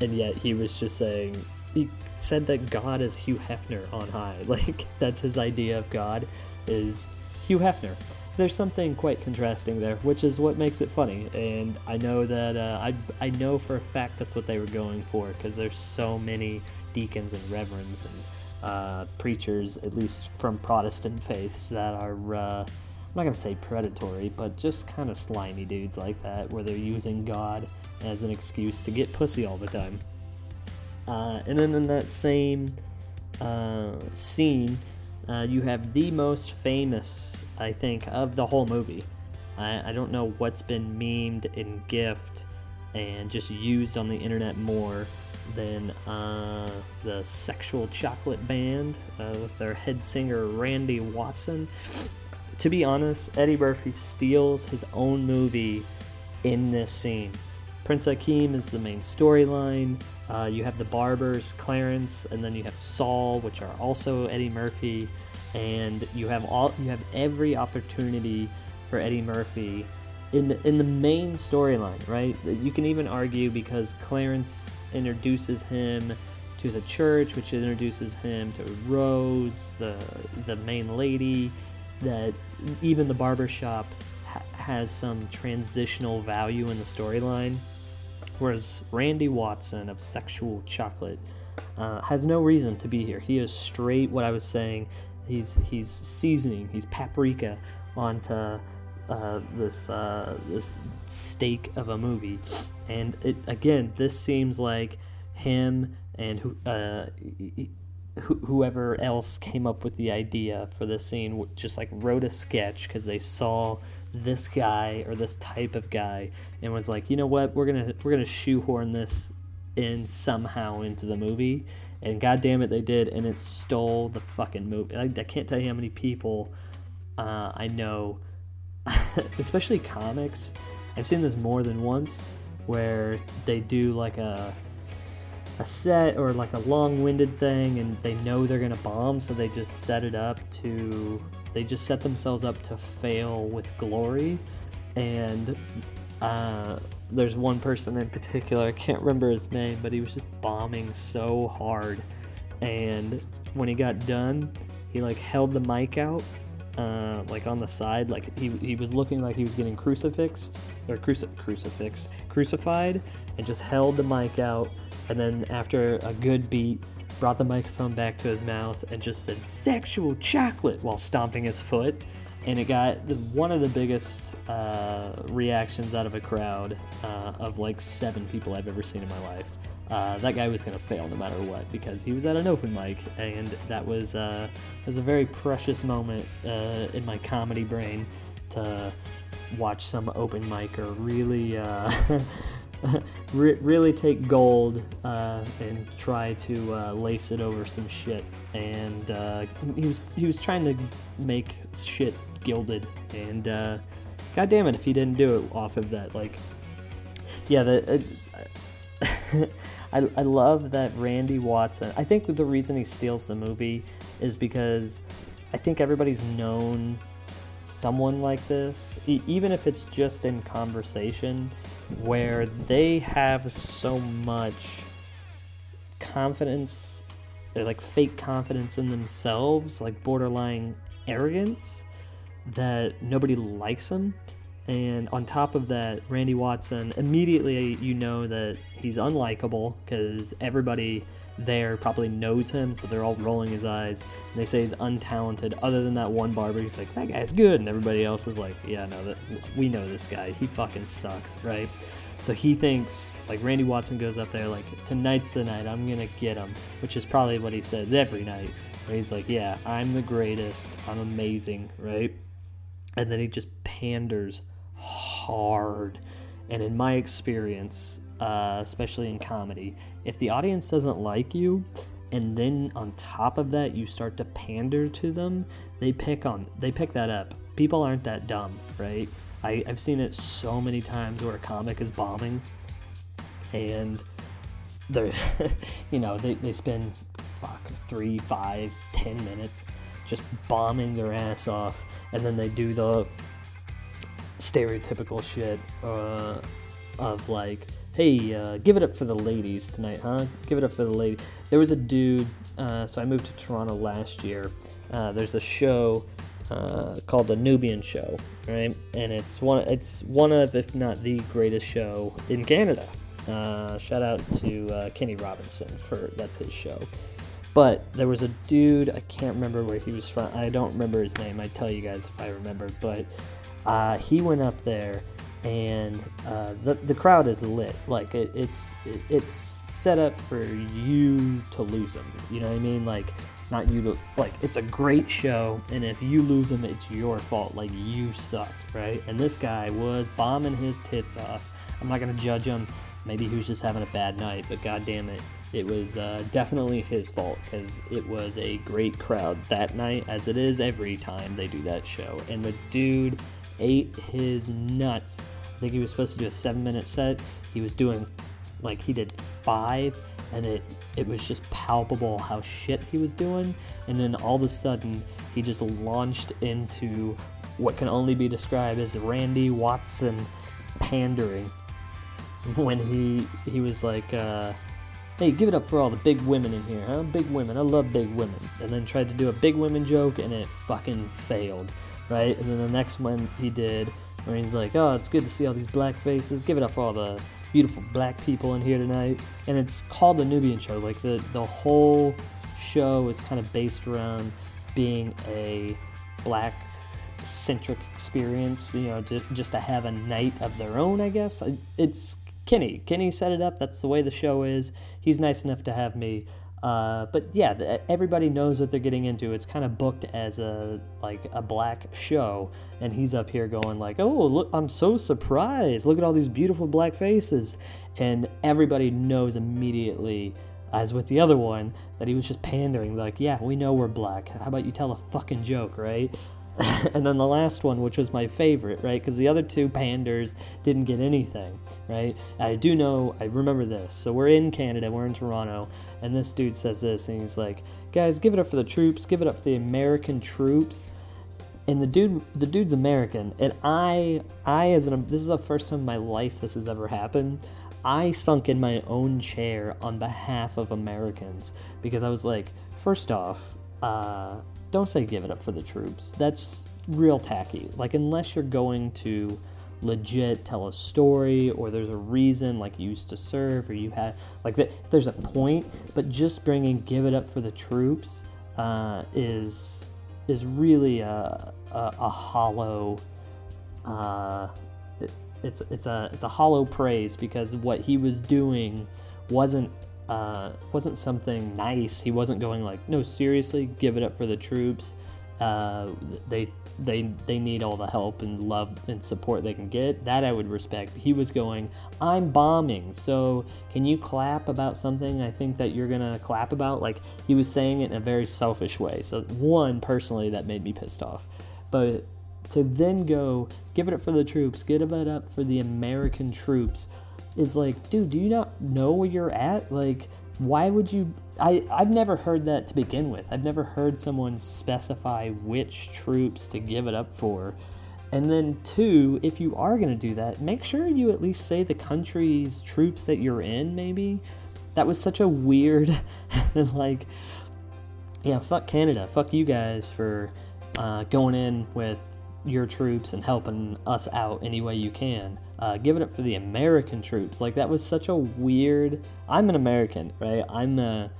and yet he was just saying he said that God is Hugh Hefner on high. Like that's his idea of God is Hugh Hefner. There's something quite contrasting there, which is what makes it funny. And I know that uh, I I know for a fact that's what they were going for because there's so many deacons and reverends and uh, preachers, at least from Protestant faiths, that are. Uh, I'm not gonna say predatory, but just kind of slimy dudes like that, where they're using God as an excuse to get pussy all the time. Uh, and then in that same uh, scene, uh, you have the most famous, I think, of the whole movie. I, I don't know what's been memed in gift and just used on the internet more than uh, the Sexual Chocolate Band uh, with their head singer Randy Watson. To be honest, Eddie Murphy steals his own movie in this scene. Prince Akeem is the main storyline. Uh, you have the Barbers, Clarence, and then you have Saul, which are also Eddie Murphy, and you have all you have every opportunity for Eddie Murphy in the, in the main storyline, right? You can even argue because Clarence introduces him to the church, which introduces him to Rose, the the main lady, that even the barbershop ha- has some transitional value in the storyline. Whereas Randy Watson of Sexual Chocolate uh, has no reason to be here. He is straight what I was saying. He's he's seasoning, he's paprika onto uh, this uh, this steak of a movie, and it again this seems like him and who. Uh, wh- whoever else came up with the idea for this scene just like wrote a sketch because they saw this guy or this type of guy and was like you know what? We're gonna we're gonna shoehorn this in somehow into the movie. And god damn it they did and it stole the fucking movie. I, I can't tell you how many people uh, i know especially comics. I've seen this more than once where they do like a a set or like a long-winded thing and they know they're gonna bomb so they just set it up to they just set themselves up to fail with glory and uh, there's one person in particular, I can't remember his name, but he was just bombing so hard. And when he got done, he like held the mic out, uh, like on the side, like he, he was looking like he was getting crucifixed or cruci- crucifix crucified, and just held the mic out. And then after a good beat, brought the microphone back to his mouth and just said "sexual chocolate" while stomping his foot and it got the, one of the biggest uh, reactions out of a crowd uh, of like seven people I've ever seen in my life. Uh, that guy was gonna fail no matter what because he was at an open mic, and that was uh, was a very precious moment uh, in my comedy brain to watch some open micer really. Re- really take gold uh, and try to uh, lace it over some shit. And uh, he was he was trying to make shit gilded. And uh, god damn it, if he didn't do it off of that, like, yeah, the. Uh, I, I love that Randy Watson. I think the reason he steals the movie is because I think everybody's known someone like this, e- even if it's just in conversation, where they have so much confidence, or like fake confidence in themselves, like borderline arrogance, that nobody likes them. And on top of that, Randy Watson, immediately you know that he's unlikable because everybody there probably knows him, so they're all rolling his eyes. And they say he's untalented, other than that one barber. He's like, that guy's good. And everybody else is like, yeah, no, that, we know this guy. He fucking sucks, right? So he thinks, like, Randy Watson goes up there, like, tonight's the night, I'm gonna get him, which is probably what he says every night. He's like, yeah, I'm the greatest, I'm amazing, right? And then he just panders hard. And in my experience, uh, especially in comedy, if the audience doesn't like you, and then on top of that you start to pander to them, they pick on they pick that up. People aren't that dumb, right? I, I've seen it so many times where a comic is bombing, and they're you know they, they spend fuck three, five, ten minutes just bombing their ass off, and then they do the stereotypical shit uh, of like, hey, uh, give it up for the ladies tonight, huh? Give it up for the lady. There was a dude. Uh, so I moved to Toronto last year. Uh, there's a show uh, called the Nubian Show, right? And it's one. It's one of, if not the greatest show in Canada. Uh, shout out to uh, Kenny Robinson for that's his show. But there was a dude, I can't remember where he was from. I don't remember his name. I'd tell you guys if I remember. But he went up there, and uh, the, the crowd is lit. Like, it, it's it, it's set up for you to lose them. You know what I mean? Like, not you to, like, it's a great show, and if you lose them, it's your fault. Like, you sucked, right? And this guy was bombing his tits off. I'm not to judge him. Maybe he was just having a bad night, but god damn it it was uh, definitely his fault because it was a great crowd that night, as it is every time they do that show. And the dude ate his nuts. Think he was supposed to do a seven minute set. He was doing like he did five, and it it was just palpable how shit he was doing. And then all of a sudden, he just launched into what can only be described as Randy Watson pandering when he he was like. Uh, hey, give it up for all the big women in here, huh? Big women, I love big women. And then tried to do a big women joke, and it fucking failed, right? And then the next one he did, where he's like, oh, it's good to see all these black faces. Give it up for all the beautiful black people in here tonight. And it's called the Nubian Show. Like the the whole show is kind of based around being a black centric experience. You know, just just to have a night of their own. I guess it's Kenny. Kenny set it up. That's the way the show is. He's nice enough to have me. Uh, but yeah, everybody knows what they're getting into. It's kind of booked as a like a black show, and he's up here going like, "Oh, look, I'm so surprised! Look at all these beautiful black faces," and everybody knows immediately, as with the other one, that he was just pandering. Like, "Yeah, we know we're black. How about you tell a fucking joke, right?" and then the last one, which was my favorite, right? Because the other two panders didn't get anything, right? I do know, I remember this. So we're in Canada, we're in Toronto, and this dude says this, and he's like, guys, give it up for the troops, give it up for the American troops. and the dude the dude's American, and I I as an this is the first time in my life this has ever happened. I sunk in my own chair on behalf of Americans because I was like, first off, uh, don't say give it up for the troops. That's real tacky. Like unless you're going to legit tell a story or there's a reason like you used to serve or you had like that there's a point but just bringing give it up for the troops uh, is is really a, a, a hollow uh, it, it's it's a it's a hollow praise because what he was doing wasn't uh, wasn't something nice. He wasn't going like, no, seriously, give it up for the troops. Uh, they they they need all the help and love and support they can get. That I would respect. He was going, I'm bombing, so can you clap about something I think that you're gonna clap about? Like he was saying it in a very selfish way. So one personally that made me pissed off, but to then go give it up for the troops, give it up for the American troops is like, dude, do you not know where you're at? Like, why would you? I, I've never heard that to begin with. I've never heard someone specify which troops to give it up for. And then, two, if you are going to do that, make sure you at least say the country's troops that you're in, maybe. That was such a weird, like, yeah, fuck Canada. Fuck you guys for uh, going in with your troops and helping us out any way you can. Uh, it up for the American troops. Like that was such a weird. I'm an American, right? I'm a,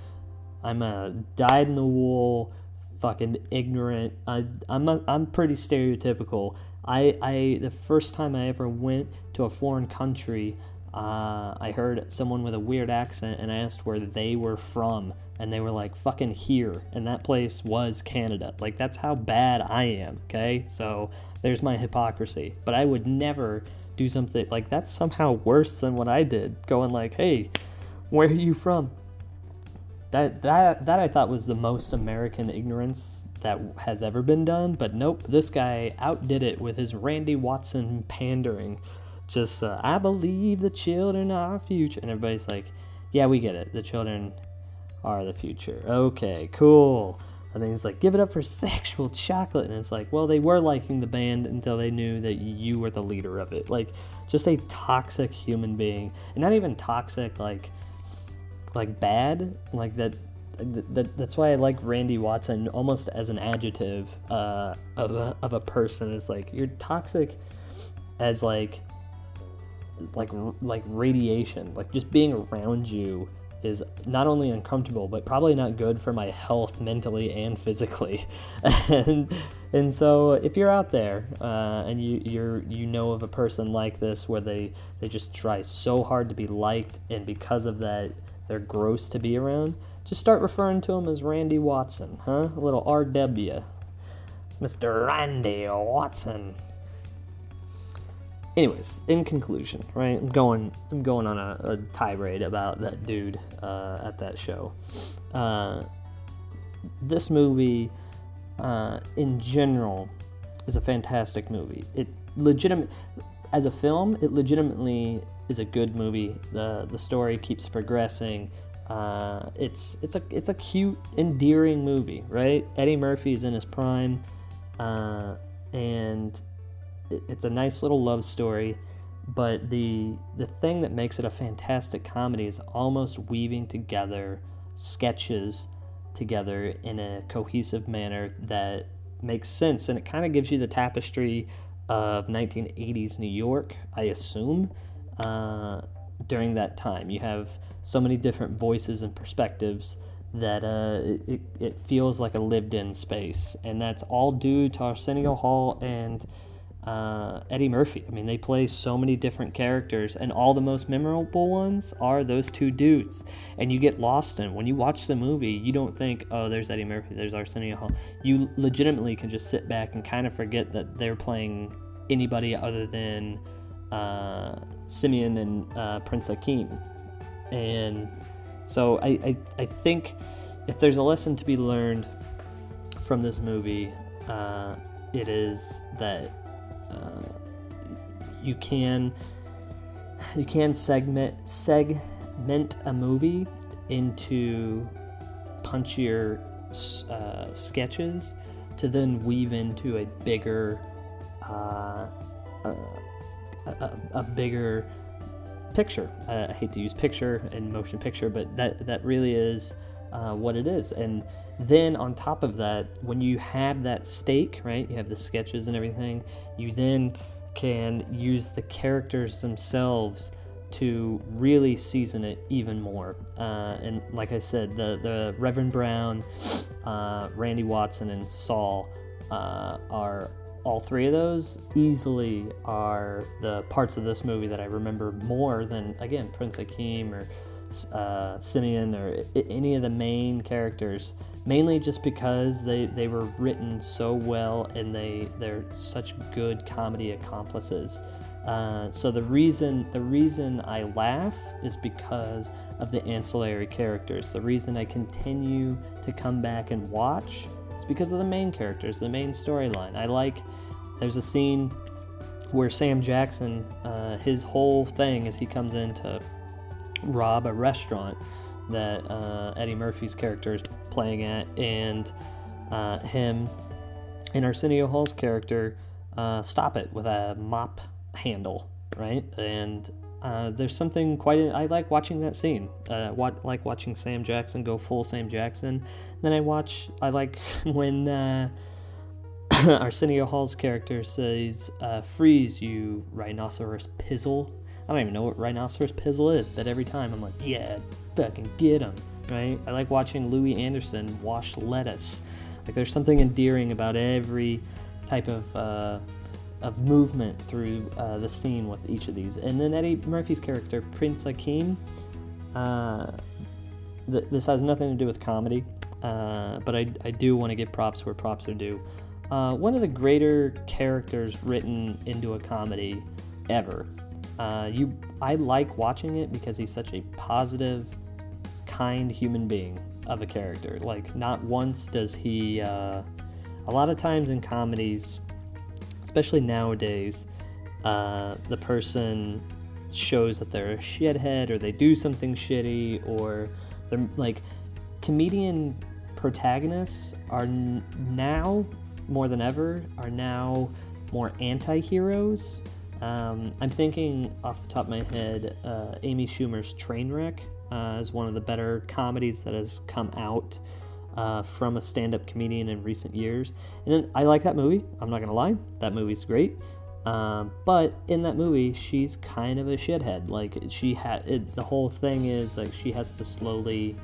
I'm a dyed in the wool, fucking ignorant. I, I'm a, I'm pretty stereotypical. I, I the first time I ever went to a foreign country, uh, I heard someone with a weird accent, and I asked where they were from, and they were like, "Fucking here," and that place was Canada. Like that's how bad I am. Okay, so there's my hypocrisy. But I would never do something like that's somehow worse than what I did. Going like, "Hey, where are you from?" That that that I thought was the most American ignorance that has ever been done. But nope, this guy outdid it with his Randy Watson pandering. Just, uh, I believe the children are our future, and everybody's like, "Yeah, we get it. The children are the future." Okay, cool. And then he's like, give it up for sexual chocolate. And it's like, well, they were liking the band until they knew that you were the leader of it. Like, just a toxic human being. And not even toxic, like, like bad. Like, that. That, that's why I like Randy Watson almost as an adjective uh, of, a, of a person. It's like you're toxic as like like like radiation. Like just being around you is not only uncomfortable but probably not good for my health mentally and physically. And and so if you're out there uh, and you you're you know of a person like this where they they just try so hard to be liked and because of that they're gross to be around just start referring to him as randy watson huh? A little rw mr randy watson anyways, in conclusion, right? I'm going, I'm going on a, a tirade about that dude uh, at that show. Uh, this movie, uh, in general, is a fantastic movie. It legitimate as a film, it legitimately is a good movie. the The story keeps progressing. Uh, it's it's a it's a cute, endearing movie, right? Eddie Murphy is in his prime, uh, and it's a nice little love story but the the thing that makes it a fantastic comedy is almost weaving together sketches together in a cohesive manner that makes sense and it kind of gives you the tapestry of 1980s New York I assume uh, during that time. You have so many different voices and perspectives that uh, it, it feels like a lived in space and that's all due to Arsenio Hall and uh, Eddie Murphy. I mean, they play so many different characters, and all the most memorable ones are those two dudes. And you get lost in when you watch the movie. You don't think, "Oh, there's Eddie Murphy, there's Arsenio Hall." You legitimately can just sit back and kind of forget that they're playing anybody other than uh, Semmi and uh, Prince Akeem. And so I, I, I think if there's a lesson to be learned from this movie, uh, it is that you can you can segment segment a movie into punchier uh, sketches to then weave into a bigger, uh, a, a, a bigger picture. Uh, I hate to use picture and motion picture, but that that really is uh, what it is. And then on top of that, when you have that stake, right, you have the sketches and everything, you then can use the characters themselves to really season it even more. Uh, and like I said, the the Reverend Brown, uh, Randy Watson, and Saul uh, are all three of those easily are the parts of this movie that I remember more than again Prince Akeem or uh, Semmi or I- any of the main characters. Mainly just because they, they were written so well and they they're such good comedy accomplices. Uh, so the reason the reason I laugh is because of the ancillary characters. The reason I continue to come back and watch is because of the main characters, the main storyline. I like. There's a scene where Sam Jackson, uh, his whole thing is he comes in to rob a restaurant that uh, Eddie Murphy's character is playing at, and uh, him and Arsenio Hall's character uh, stop it with a mop handle, right? And uh, there's something quite. I like watching that scene. Uh, what like watching Sam Jackson go full Sam Jackson. Then I watch. I like when uh, Arsenio Hall's character says, "Freeze, you rhinoceros pizzle." I don't even know what rhinoceros pizzle is, but every time I'm like, "Yeah, fucking get him!" Right? I like watching Louie Anderson wash lettuce. Like, there's something endearing about every type of uh, of movement through uh, the scene with each of these. And then Eddie Murphy's character, Prince Akeem. Uh, th- this has nothing to do with comedy, uh, but I, I do want to give props where props are due. Uh, one of the greater characters written into a comedy ever. Uh, you, I like watching it because he's such a positive, kind human being of a character. Like, not once does he. Uh, a lot of times in comedies, especially nowadays, uh, the person shows that they're a shithead or they do something shitty or they're like comedian protagonists are n- now more than ever are now more anti-heroes um, i'm thinking off the top of my head uh, amy schumer's trainwreck uh, is one of the better comedies that has come out uh, from a stand-up comedian in recent years and i like that movie i'm not gonna lie that movie's great um, but in that movie, she's kind of a shithead. Like she had the whole thing is like she has to slowly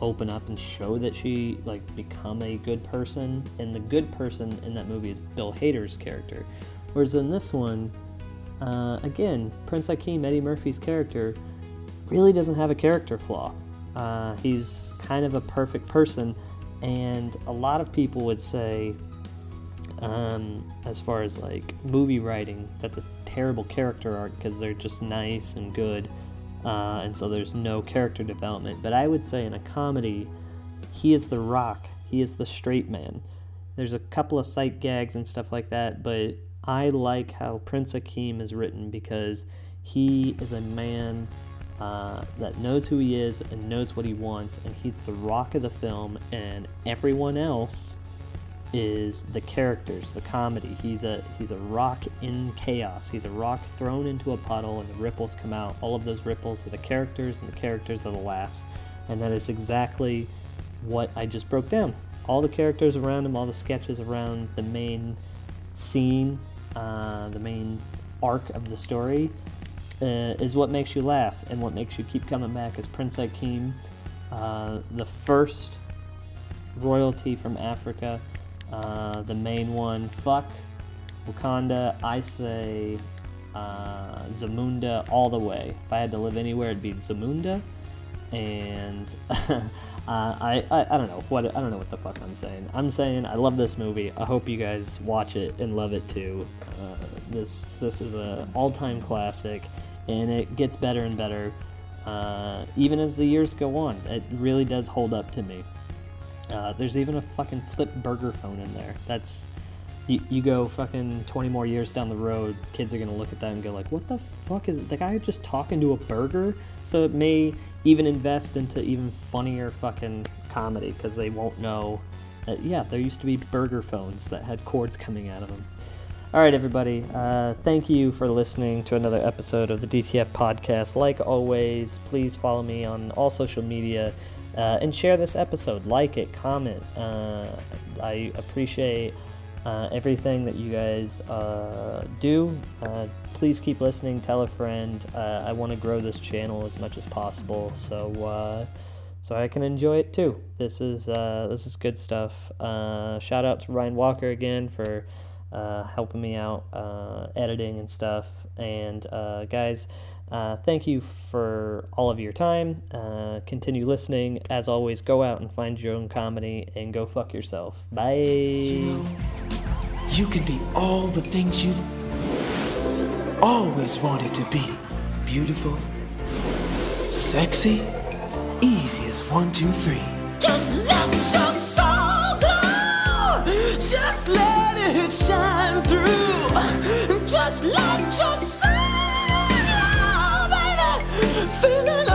open up and show that she like become a good person. And the good person in that movie is Bill Hader's character, whereas in this one, uh, again, Prince Akeem, Eddie Murphy's character, really doesn't have a character flaw. Uh, he's kind of a perfect person, and a lot of people would say um, as far as like movie writing, that's a terrible character arc because they're just nice and good, uh, and so there's no character development. But I would say in a comedy, he is the rock, he is the straight man. There's a couple of sight gags and stuff like that, but I like how Prince Akeem is written because he is a man uh, that knows who he is and knows what he wants, and he's the rock of the film, and everyone else is the characters, the comedy. He's a he's a rock in chaos. He's a rock thrown into a puddle and the ripples come out. All of those ripples are the characters and the characters are the laughs. And that is exactly what I just broke down. All the characters around him, all the sketches around the main scene, uh, the main arc of the story, uh, is what makes you laugh and what makes you keep coming back. Is Prince Akeem, uh, the first royalty from Africa, uh, the main one. Fuck Wakanda. I say uh, Zamunda all the way. If I had to live anywhere, it'd be Zamunda. And uh, I, I I don't know what I don't know what the fuck I'm saying. I'm saying I love this movie. I hope you guys watch it and love it too. Uh, this this is a all-time classic, and it gets better and better. Uh, even as the years go on, it really does hold up to me. Uh, there's even a fucking flip burger phone in there. That's you, you go fucking 20 more years down the road, kids are gonna look at that and go like, "What the fuck is the guy just talking to a burger?" So it may even invest into even funnier fucking comedy because they won't know Uh, yeah, there used to be burger phones that had cords coming out of them. All right, everybody. Uh, thank you for listening to another episode of the DTF podcast. Like always, please follow me on all social media uh, and share this episode. Like it, comment. Uh, I appreciate uh, everything that you guys uh, do. Please keep listening. Tell a friend. Uh, I want to grow this channel as much as possible, so uh, so I can enjoy it too. This is uh, this is good stuff. Uh, shout out to Ryan Walker again for uh, helping me out uh, editing and stuff. And guys, thank you for all of your time. Continue listening. As always, go out and find your own comedy and go fuck yourself. Bye. You can be all the things you've always wanted to be beautiful, sexy, easy as one, two, three. Just let your soul glow. Just let it shine through. Just let your soul, baby, feel